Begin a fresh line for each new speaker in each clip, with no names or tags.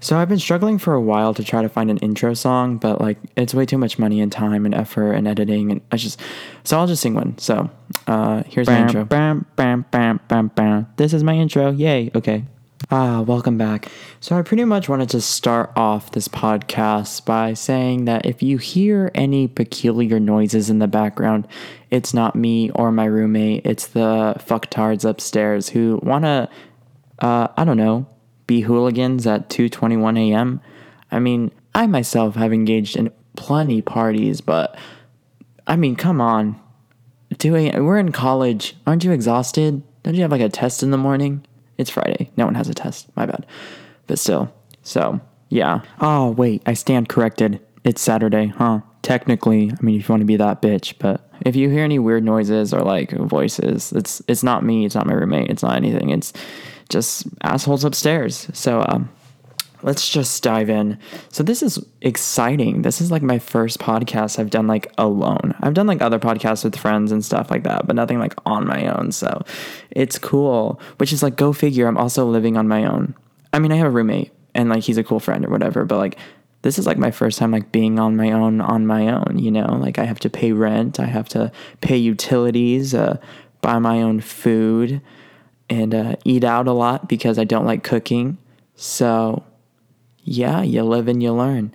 So I've been struggling for a while to try to find an intro song, but like it's way too much money and time and effort and editing, and I just so I'll just sing one. So uh, here's my intro. Bam, bam, bam, bam, bam. This is my intro. Yay. Okay. Ah, welcome back. So I pretty much wanted to start off this podcast by saying that if you hear any peculiar noises in the background, it's not me or my roommate. It's the fucktards upstairs who want to, uh, I don't know, be hooligans at 2:21 a.m. I mean, I myself have engaged in plenty parties, but I mean, come on. Doing we're in college. Aren't you exhausted? Don't you have like a test in the morning? It's Friday. No one has a test. My bad. But still. So, yeah. Oh, wait. I stand corrected. It's Saturday, huh? Technically, I mean, if you want to be that bitch, but if you hear any weird noises or like voices, it's it's not me, it's not my roommate, it's not anything. It's just assholes upstairs. So um, let's just dive in. So this is exciting. This is like my first podcast I've done like alone. I've done like other podcasts with friends and stuff like that, but nothing like on my own. So it's cool, which is like go figure. I'm also living on my own. I mean, I have a roommate and like he's a cool friend or whatever, but like this is like my first time like being on my own on my own, you know? Like I have to pay rent, I have to pay utilities, uh, buy my own food and uh, eat out a lot because I don't like cooking. So, yeah, you live and you learn.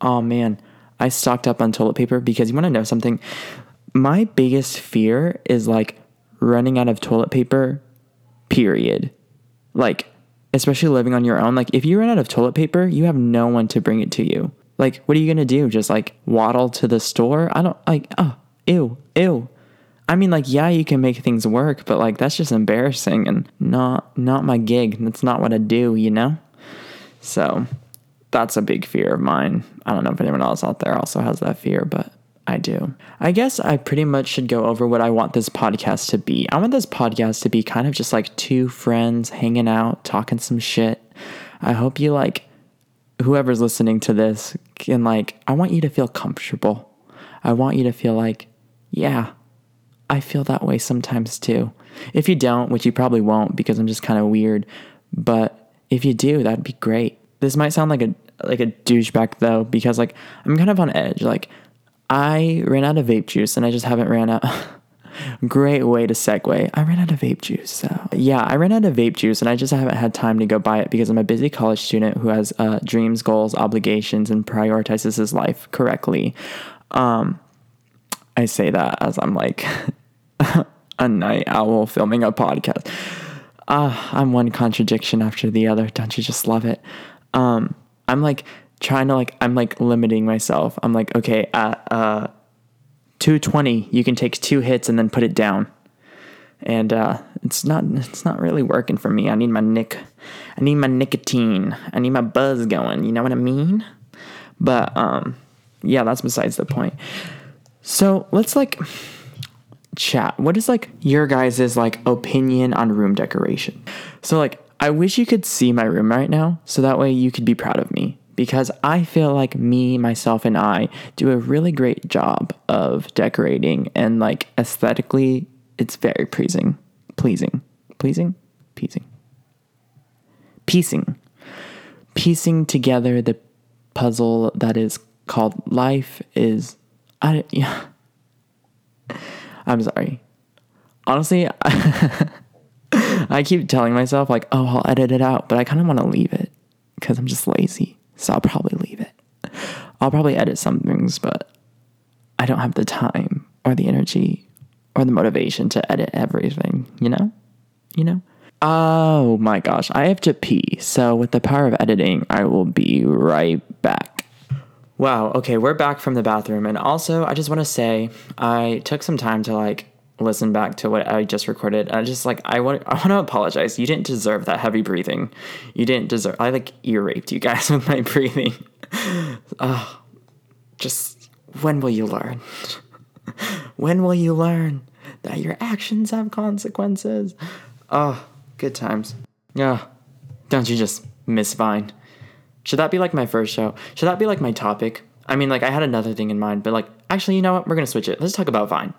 Oh man, I stocked up on toilet paper because you want to know something? My biggest fear is like running out of toilet paper, period. Like, especially living on your own. Like, if you run out of toilet paper, you have no one to bring it to you. Like, what are you to do? Just like waddle to the store? I don't like, oh, ew, ew. I mean, like, yeah, you can make things work, but like that's just embarrassing and not not my gig. That's not what I do, you know. So that's a big fear of mine. I don't know if anyone else out there also has that fear, but I do. I guess I pretty much should go over what I want this podcast to be. I want this podcast to be kind of just like two friends hanging out, talking some shit. I hope you like whoever's listening to this can like I want you to feel comfortable. I want you to feel like, yeah, I feel that way sometimes too. If you don't, which you probably won't because I'm just kind of weird, but if you do, that'd be great. This might sound like a like a douchebag though because like I'm kind of on edge. Like I ran out of vape juice and I just haven't ran out Great way to segue. I ran out of vape juice. So, yeah, I ran out of vape juice and I just haven't had time to go buy it because I'm a busy college student who has uh, dreams, goals, obligations, and prioritizes his life correctly. Um, I say that as I'm like a night owl filming a podcast. Uh, I'm one contradiction after the other. Don't you just love it? Um, I'm like trying to like I'm like limiting myself. I'm like, okay, at uh 220, you can take two hits and then put it down. And uh, it's not it's not really working for me. I need my nick I need my nicotine. I need my buzz going. You know what I mean? But um yeah, that's besides the point. So let's like chat. What is like your guys' like opinion on room decoration? So like I wish you could see my room right now so that way you could be proud of me because I feel like me, myself, and I do a really great job of decorating and like aesthetically, it's very pleasing. Pleasing. Pleasing? Piecing. Piecing. Piecing together the puzzle that is called life is I yeah. I'm sorry. Honestly, I, I keep telling myself like, "Oh, I'll edit it out," but I kind of want to leave it cuz I'm just lazy. So I'll probably leave it. I'll probably edit some things, but I don't have the time or the energy or the motivation to edit everything, you know? You know? Oh my gosh, I have to pee. So with the power of editing, I will be right back. Wow. Okay, we're back from the bathroom, and also I just want to say I took some time to like listen back to what I just recorded. I just like I want I want to apologize. You didn't deserve that heavy breathing. You didn't deserve. I like ear raped you guys with my breathing. Oh, just when will you learn? when will you learn that your actions have consequences? Oh, good times. Yeah. Don't you just miss Vine? Should that be like my first show? Should that be like my topic? I mean, like I had another thing in mind, but like actually, you know what? We're gonna switch it. Let's talk about Vine.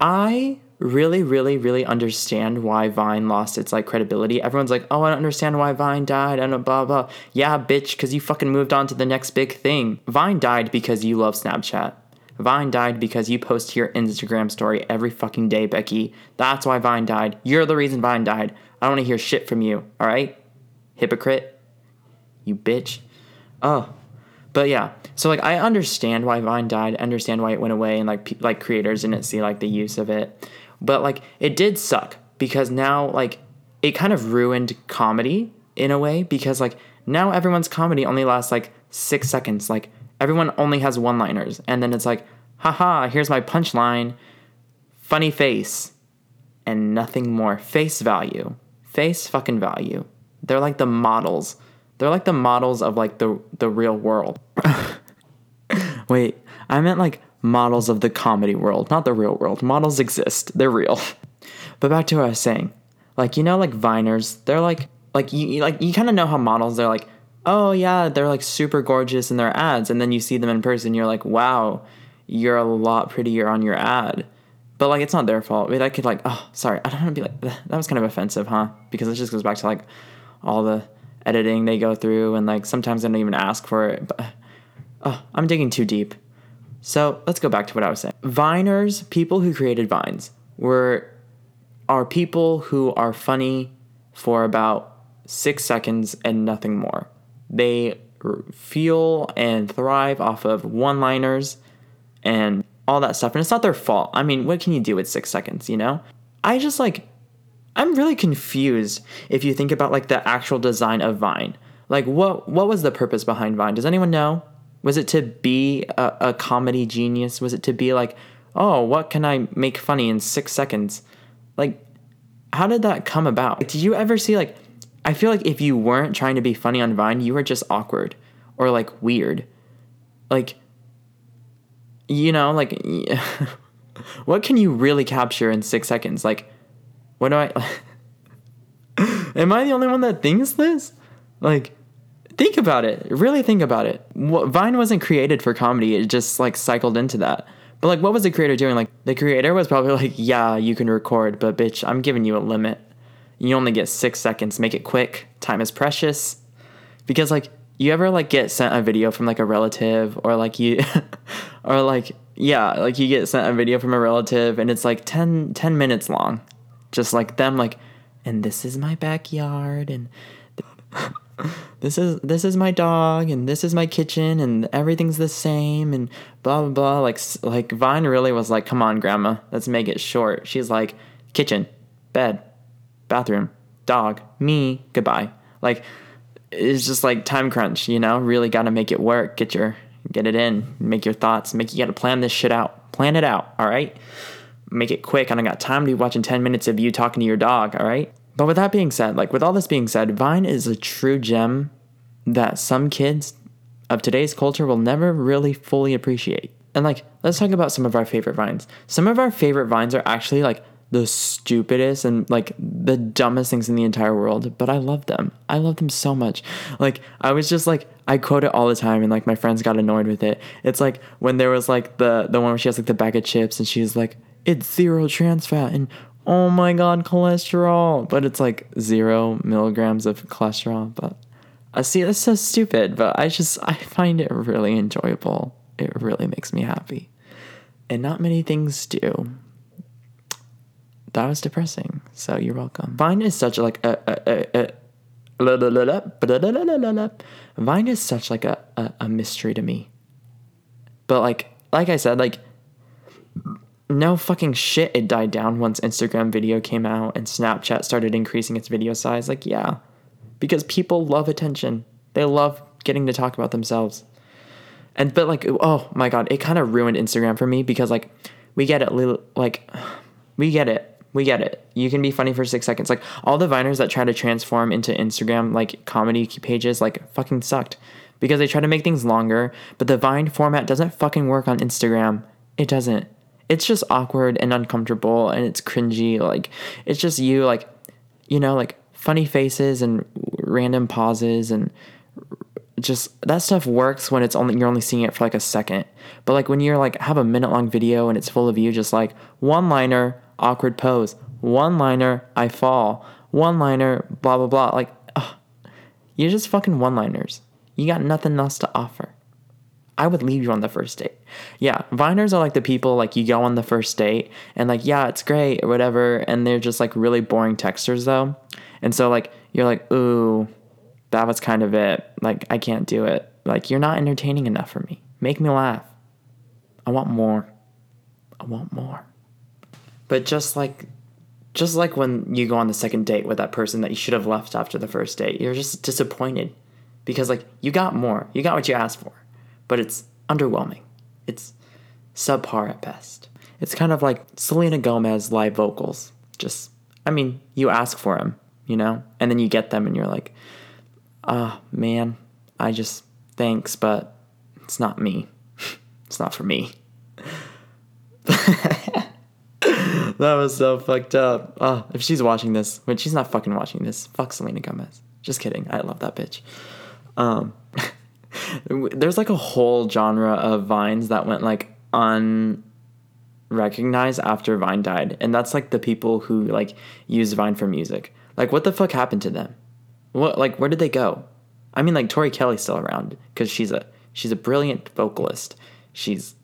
I really, really, really understand why Vine lost its like credibility. Everyone's like, oh, I don't understand why Vine died and blah blah. Yeah, bitch, because you fucking moved on to the next big thing. Vine died because you love Snapchat. Vine died because you post your Instagram story every fucking day, Becky. That's why Vine died. You're the reason Vine died. I don't want to hear shit from you, all right? Hypocrite. You bitch. Oh. But yeah, so like I understand why Vine died, understand why it went away and like pe- like creators didn't see like the use of it. But like it did suck because now like it kind of ruined comedy in a way because like now everyone's comedy only lasts like 6 seconds. Like everyone only has one-liners and then it's like, "Haha, here's my punchline." Funny face and nothing more. Face value. Face fucking value. They're like the models. They're like the models of like the the real world. Wait, I meant like models of the comedy world, not the real world. Models exist. They're real. But back to what I was saying. Like, you know like Viners, they're like like you like you kind of know how models they're like, "Oh yeah, they're like super gorgeous in their ads." And then you see them in person, you're like, "Wow, you're a lot prettier on your ad." But like it's not their fault. I mean, I could like, oh, sorry, I don't want to be like that was kind of offensive, huh? Because it just goes back to like all the editing they go through and like sometimes they don't even ask for it. But oh, I'm digging too deep. So let's go back to what I was saying. Viners, people who created vines, were are people who are funny for about six seconds and nothing more. They feel and thrive off of one-liners and all that stuff, and it's not their fault. I mean, what can you do with six seconds? You know, I just like I'm really confused if you think about like the actual design of Vine. Like what what was the purpose behind Vine? Does anyone know? Was it to be a, a comedy genius? Was it to be like, oh, what can I make funny in six seconds? Like, how did that come about? Did you ever see like? I feel like if you weren't trying to be funny on Vine, you were just awkward or like weird. Like, you know, like, what can you really capture in six seconds? Like, what do I? Am I the only one that thinks this? Like, think about it. Really think about it. Vine wasn't created for comedy. It just like cycled into that. But like, what was the creator doing? Like, the creator was probably like, "Yeah, you can record, but bitch, I'm giving you a limit. You only get six seconds. Make it quick. Time is precious." Because like, you ever like get sent a video from like a relative, or like you, or like yeah, like you get sent a video from a relative, and it's like 10, 10 minutes long, just like them like, and this is my backyard, and this is this is my dog and this is my kitchen and everything's the same and blah blah blah. Like like Vine really was like come on grandma let's make it short. She's like kitchen bed bathroom dog me goodbye. Like it's just like time crunch you know? Really got to make it work get your get it in make your thoughts make you got to plan this shit out plan it out all right make it quick and I don't got time to be watching 10 minutes of you talking to your dog all right but with that being said, like with all this being said, Vine is a true gem that some kids of today's culture will never really fully appreciate. And like, let's talk about some of our favorite vines. Some of our favorite vines are actually like the stupidest and like the dumbest things in the entire world, but I love them. I love them so much. Like, I was just like, I quote it all the time, and like my friends got annoyed with it. It's like when there was like the the one where she has like the bag of chips, and she's like, "It's zero trans fat," and oh my god, cholesterol. But it's like zero milligrams of cholesterol. But I see that's so stupid, but I just I find it really enjoyable. It really makes me happy. And not many things do. That was depressing. So you're welcome. Vine is such like a, a, a, a Vine is such like a, a, a mystery to me. But like like I said, like no fucking shit it died down once Instagram video came out and Snapchat started increasing its video size. Like, yeah. Because people love attention. They love getting to talk about themselves. And but like oh my god, it kind of ruined Instagram for me because like we get it like we get it. We get it. You can be funny for 6 seconds. Like all the viners that try to transform into Instagram like comedy pages like fucking sucked because they try to make things longer, but the Vine format doesn't fucking work on Instagram. It doesn't it's just awkward and uncomfortable and it's cringy. Like it's just you like you know like funny faces and random pauses and just that stuff works when it's only you're only seeing it for like a second. But like when you're like have a minute long video and it's full of you just like one liner, awkward pose. One liner, I fall. One liner, blah, blah, blah. Like, ugh. you're just fucking one liners. You got nothing else to offer. I would leave you on the first date. Yeah, Viners are like the people like you go on the first date and like, yeah, it's great or whatever. And they're just like really boring texters though. And so like, you're like, ooh, that was kind of it. Like, I can't do it. Like, you're not entertaining enough for me. Make me laugh. I want more. I want more. But just like just like when you go on the second date with that person that you should have left after the first date, you're just disappointed because like you got more. You got what you asked for. But it's underwhelming. It's subpar at best. It's kind of like Selena Gomez live vocals. Just I mean, you ask for them, you know? And then you get them and you're like, "Ah, oh, man, I just thanks, but it's not me. it's not for me." that was so fucked up. Oh, if she's watching this, but she's not fucking watching this. Fuck Selena Gomez. Just kidding. I love that bitch. Um, there's like a whole genre of vines that went like unrecognized after Vine died, and that's like the people who like use Vine for music. Like, what the fuck happened to them? What like where did they go? I mean, like Tori Kelly's still around because she's a she's a brilliant vocalist. She's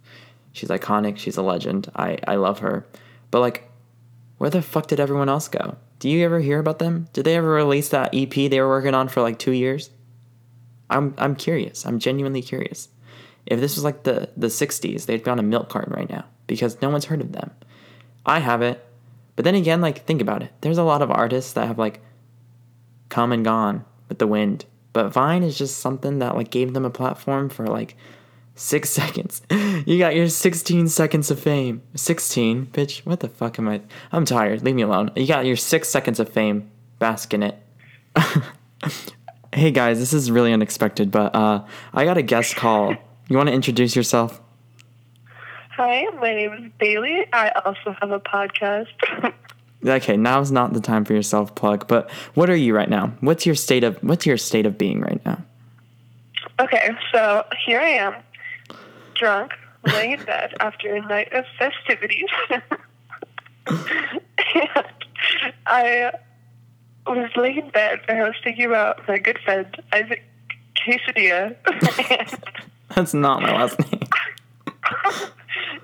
she's iconic. She's a legend. I I love her. But like, where the fuck did everyone else go? Do you ever hear about them? Did they ever release that EP they were working on for like two years? I'm I'm curious. I'm genuinely curious. If this was like the the '60s, they'd be on a milk carton right now because no one's heard of them. I haven't. But then again, like think about it. There's a lot of artists that have like come and gone with the wind. But Vine is just something that like gave them a platform for like Six seconds. You got your 16 seconds of fame. 16? Bitch, what the fuck am I? I'm tired. Leave me alone. You got your six seconds of fame. Bask in it. hey guys, this is really unexpected, but uh, I got a guest call. You want to introduce yourself?
Hi, my name is Baylee. I also have a podcast.
okay, now's not the time for your self plug, but what are you right now? What's your state of what's your state of being right now?
Okay, so here I am drunk, laying in bed after a night of festivities. and I was laying in bed and I was thinking about my good friend Isaac Quesadilla.
That's not my last name.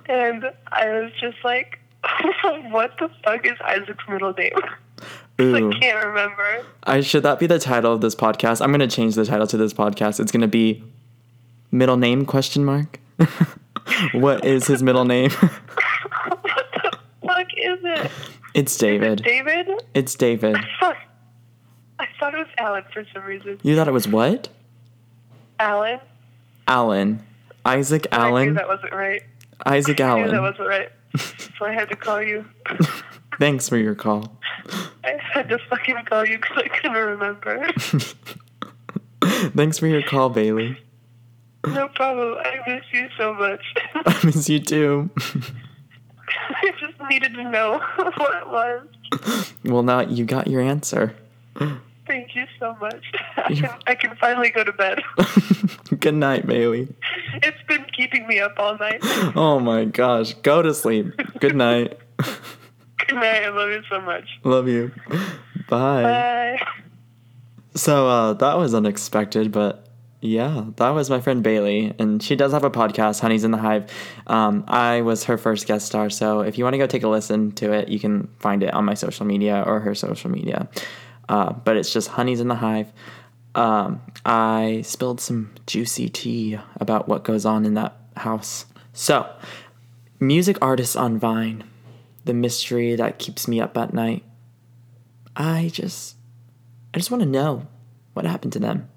and I was just like, what the fuck is Isaac's middle name?
Ooh.
I can't remember.
I should that be the title of this podcast? I'm gonna change the title to this podcast. It's gonna be middle name question mark. what is his middle name?
what the fuck is it?
It's David.
It David?
It's David.
Thought, it was Alan for some reason.
You thought it was what?
Alan.
Alan. Isaac Allen. I
knew that wasn't right.
Isaac Allen.
I knew that wasn't right. so I had to call you.
Thanks for your call.
I had to fucking call you because I couldn't remember.
Thanks for your call, Baylee.
No problem. I miss you so much.
I miss you too.
I just needed to know what it was.
Well, now you got your answer.
Thank you so much. I can, I can finally go to bed.
Good night, Baylee.
It's been keeping me up all night.
Oh my gosh. Go to sleep. Good night.
Good night. I love you so much.
Love you. Bye.
Bye.
So uh, that was unexpected, but yeah, that was my friend Baylee, and she does have a podcast, Honey's in the Hive. Um, I was her first guest star, so if you want to go take a listen to it, you can find it on my social media or her social media. Uh, but it's just Honey's in the Hive. Um, I spilled some juicy tea about what goes on in that house. So, music artists on Vine, the mystery that keeps me up at night. I just, I just want to know what happened to them.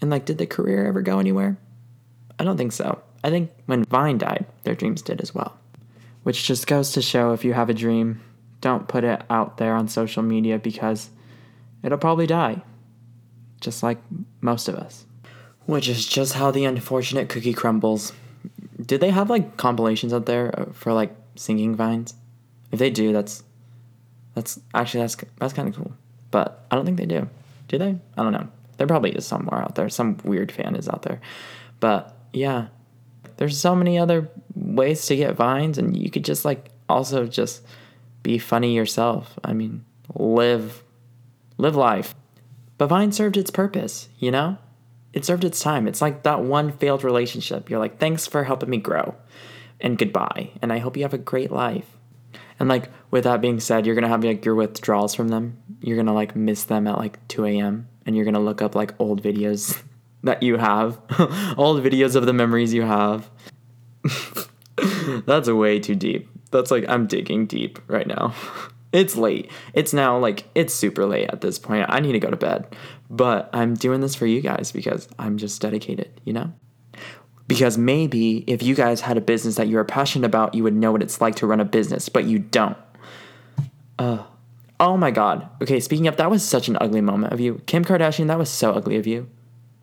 And like, did the career ever go anywhere? I don't think so. I think when Vine died, their dreams did as well. Which just goes to show if you have a dream, don't put it out there on social media because it'll probably die. Just like most of us. Which is just how the unfortunate cookie crumbles. Did they have like compilations out there uh, for like singing vines? If they do, that's that's actually that's that's kind of cool. But I don't think they do. Do they? I don't know. There probably is somewhere out there. Some weird fan is out there. But yeah, there's so many other ways to get vines, and you could just like also just be funny yourself. I mean, live live life. But Vine served its purpose, you know? It served its time. It's like that one failed relationship. You're like, thanks for helping me grow. And goodbye. And I hope you have a great life. And like with that being said, you're gonna have like your withdrawals from them. You're gonna like miss them at like 2 a.m. and you're gonna look up like old videos that you have, old videos of the memories you have. That's way too deep. That's like I'm digging deep right now. It's late. It's now like it's super late at this point. I need to go to bed. But I'm doing this for you guys because I'm just dedicated, you know? Because maybe if you guys had a business that you were passionate about, you would know what it's like to run a business, but you don't. Uh, oh my god. Okay, speaking of, that was such an ugly moment of you. Kim Kardashian, that was so ugly of you.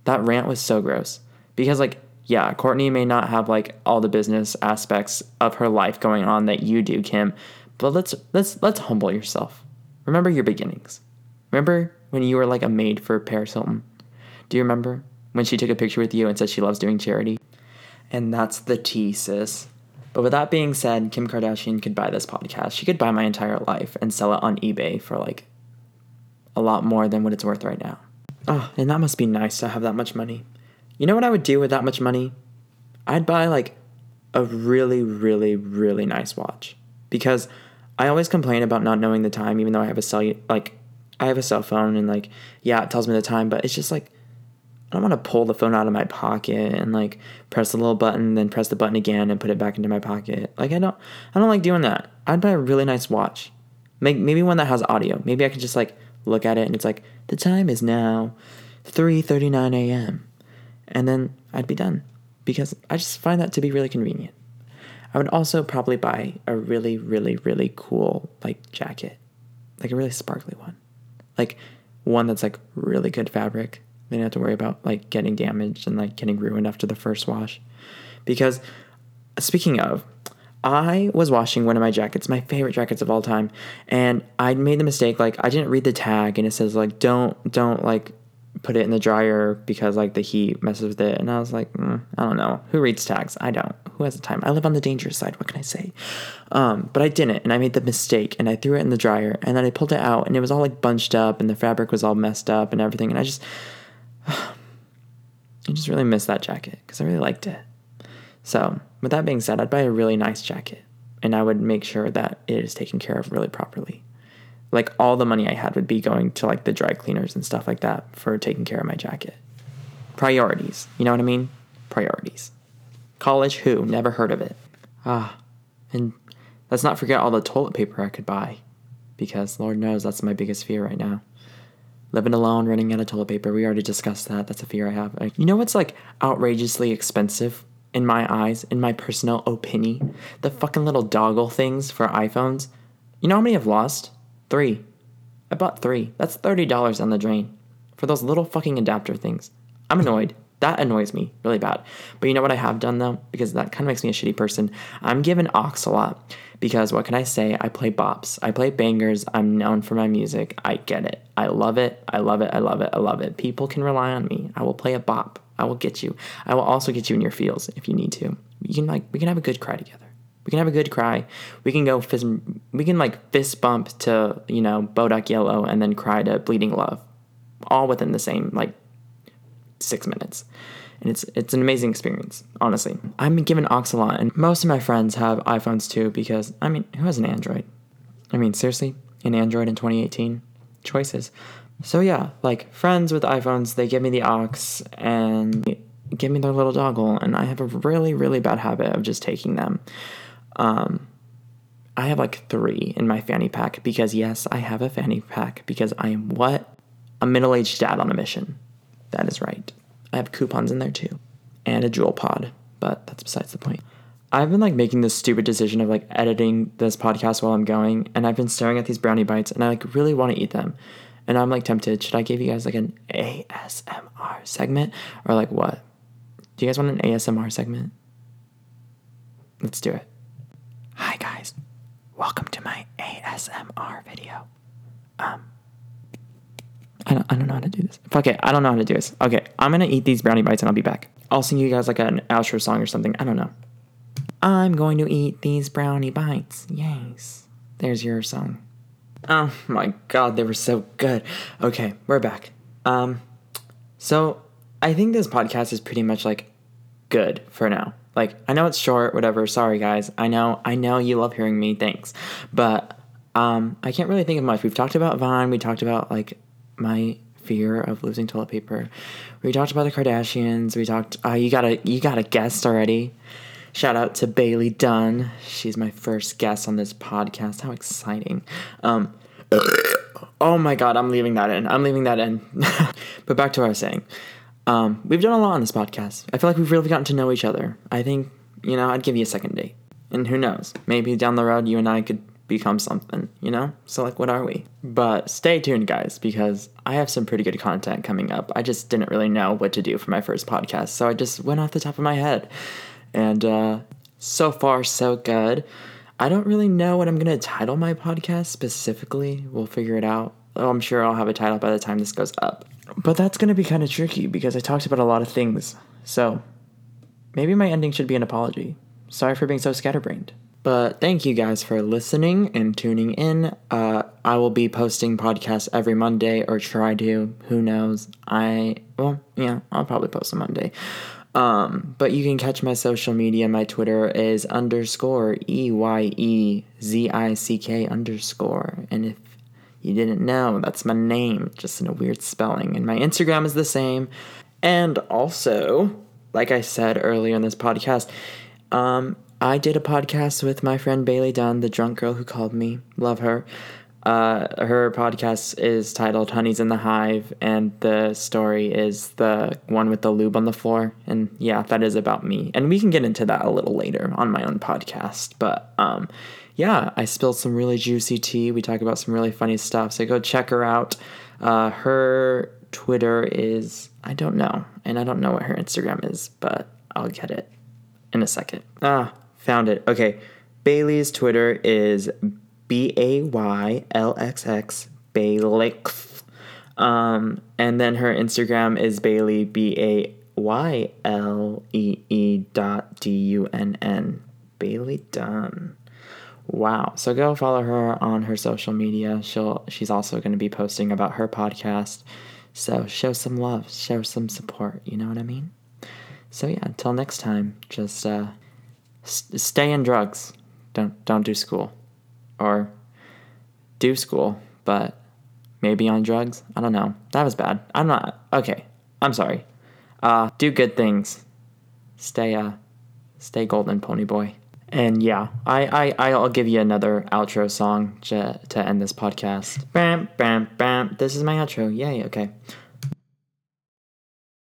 That rant was so gross. Because, like, yeah, Courtney may not have like all the business aspects of her life going on that you do, Kim, but let's let's let's humble yourself. Remember your beginnings. Remember when you were like a maid for Paris Hilton? Do you remember when she took a picture with you and said she loves doing charity? And that's the tea, sis. But with that being said, Kim Kardashian could buy this podcast. She could buy my entire life and sell it on eBay for like a lot more than what it's worth right now. Oh, and that must be nice to have that much money. You know what I would do with that much money? I'd buy like a really, really, really nice watch because I always complain about not knowing the time, even though I have a cell like I have a cell phone and like yeah, it tells me the time, but it's just like I don't want to pull the phone out of my pocket and like press the little button, then press the button again and put it back into my pocket. Like I don't I don't like doing that. I'd buy a really nice watch. Make maybe one that has audio. Maybe I could just like look at it and it's like the time is now 3:39 a.m. and then I'd be done because I just find that to be really convenient. I would also probably buy a really, really, really cool like jacket, like a really sparkly one, like one that's like really good fabric. They don't have to worry about like getting damaged and like getting ruined after the first wash. Because speaking of, I was washing one of my jackets, my favorite jackets of all time, and I made the mistake like I didn't read the tag and it says like don't don't like put it in the dryer because like the heat messes with it. And I was like, mm, I don't know. Who reads tags? I don't. Who has the time? I live on the dangerous side. What can I say? Um, but I didn't, and I made the mistake, and I threw it in the dryer, and then I pulled it out, and it was all like bunched up, and the fabric was all messed up, and everything. And I just, I just really missed that jacket because I really liked it. So with that being said, I'd buy a really nice jacket, and I would make sure that it is taken care of really properly like all the money I had would be going to like the dry cleaners and stuff like that for taking care of my jacket. Priorities, you know what I mean? Priorities. College who? Never heard of it. Ah, and let's not forget all the toilet paper I could buy because Lord knows that's my biggest fear right now. Living alone, running out of toilet paper. We already discussed that. That's a fear I have. You know what's like outrageously expensive in my eyes, in my personal opinion? The fucking little dongle things for iPhones. You know how many I've lost? Three. I bought three. That's $30 on the drain for those little fucking adapter things. I'm annoyed. That annoys me really bad. But you know what I have done though? Because that kind of makes me a shitty person. I'm given aux a lot. Because what can I say? I play bops. I play bangers. I'm known for my music. I get it. I love it. I love it. I love it. I love it. People can rely on me. I will play a bop. I will get you. I will also get you in your feels if you need to. You can like we can have a good cry together. We can have a good cry. We can go fist, we can like fist bump to, you know, Bodak Yellow and then cry to Bleeding Love. All within the same like 6 minutes. And it's it's an amazing experience, honestly. I'm given aux a lot, and most of my friends have iPhones too because I mean, who has an Android? I mean, seriously, an Android in 2018? Choices. So yeah, like friends with iPhones, they give me the aux and give me their little dongle, and I have a really, really bad habit of just taking them. Um, I have like three in my fanny pack because, yes, I have a fanny pack because I am what? A middle aged dad on a mission. That is right. I have coupons in there too and a Juul pod, but that's besides the point. I've been like making this stupid decision of like editing this podcast while I'm going, and I've been staring at these brownie bites and I like really want to eat them. And I'm like tempted. Should I give you guys like an ASMR segment or like what? Do you guys want an ASMR segment? Let's do it. Hi guys, welcome to my ASMR video. Um, I don't, I don't know how to do this. Fuck it, I don't know how to do this. Okay, I'm gonna eat these brownie bites and I'll be back. I'll sing you guys like an outro song or something. I don't know. I'm going to eat these brownie bites. Yes. There's your song. Oh my god, they were so good. Okay, we're back. Um, so I think this podcast is pretty much like good for now. Like I know it's short, whatever. Sorry guys. I know I know you love hearing me. Thanks, but um, I can't really think of much. We've talked about Vine. We talked about like my fear of losing toilet paper. We talked about the Kardashians. We talked. Uh, you got a you got a guest already. Shout out to Baylee Dunn. She's my first guest on this podcast. How exciting! Um, oh my god, I'm leaving that in. I'm leaving that in. but back to what I was saying. Um, we've done a lot on this podcast. I feel like we've really gotten to know each other. I think you know I'd give you a second date, and who knows? Maybe down the road you and I could become something, you know? So, like, what are we? But stay tuned, guys, because I have some pretty good content coming up. I just didn't really know what to do for my first podcast, so I just went off the top of my head. And uh, so far, so good. I don't really know what I'm going to title my podcast specifically. We'll figure it out. Oh, I'm sure I'll have a title by the time this goes up. But that's going to be kind of tricky because I talked about a lot of things. So maybe my ending should be an apology. Sorry for being so scatterbrained. But thank you guys for listening and tuning in. Uh, I will be posting podcasts every Monday or try to. Who knows? I, well, yeah, I'll probably post on Monday. Um, but you can catch my social media. My Twitter is underscore E Y E Z I C K underscore. And if you didn't know, that's my name, just in a weird spelling. And my Instagram is the same. And also, like I said earlier in this podcast, um, I did a podcast with my friend Baylee Dunn, the drunk girl who called me. Love her. Uh, her podcast is titled Honey's in the Hive, and the story is the one with the lube on the floor. And yeah, that is about me. And we can get into that a little later on my own podcast. But um, yeah, I spilled some really juicy tea. We talk about some really funny stuff. So go check her out. Uh, her Twitter is, I don't know. And I don't know what her Instagram is, but I'll get it in a second. Ah, Found it. Okay. Baylee's Twitter is B A Y L X X Baylix. Um, and then her Instagram is Baylee B A Y L E E dot D U N N. Baylee Dunn. Wow. So go follow her on her social media. She'll she's also going to be posting about her podcast. So show some love, show some support, you know what I mean? So yeah, until next time, just uh stay in drugs. Don't don't do school, or do school, but maybe on drugs. I don't know. That was bad. I'm not okay. I'm sorry. Uh, do good things. Stay uh, stay golden, pony boy. And yeah, I, I, I'll give you another outro song to, to end this podcast. Bam, bam, bam. This is my outro. Yay, okay.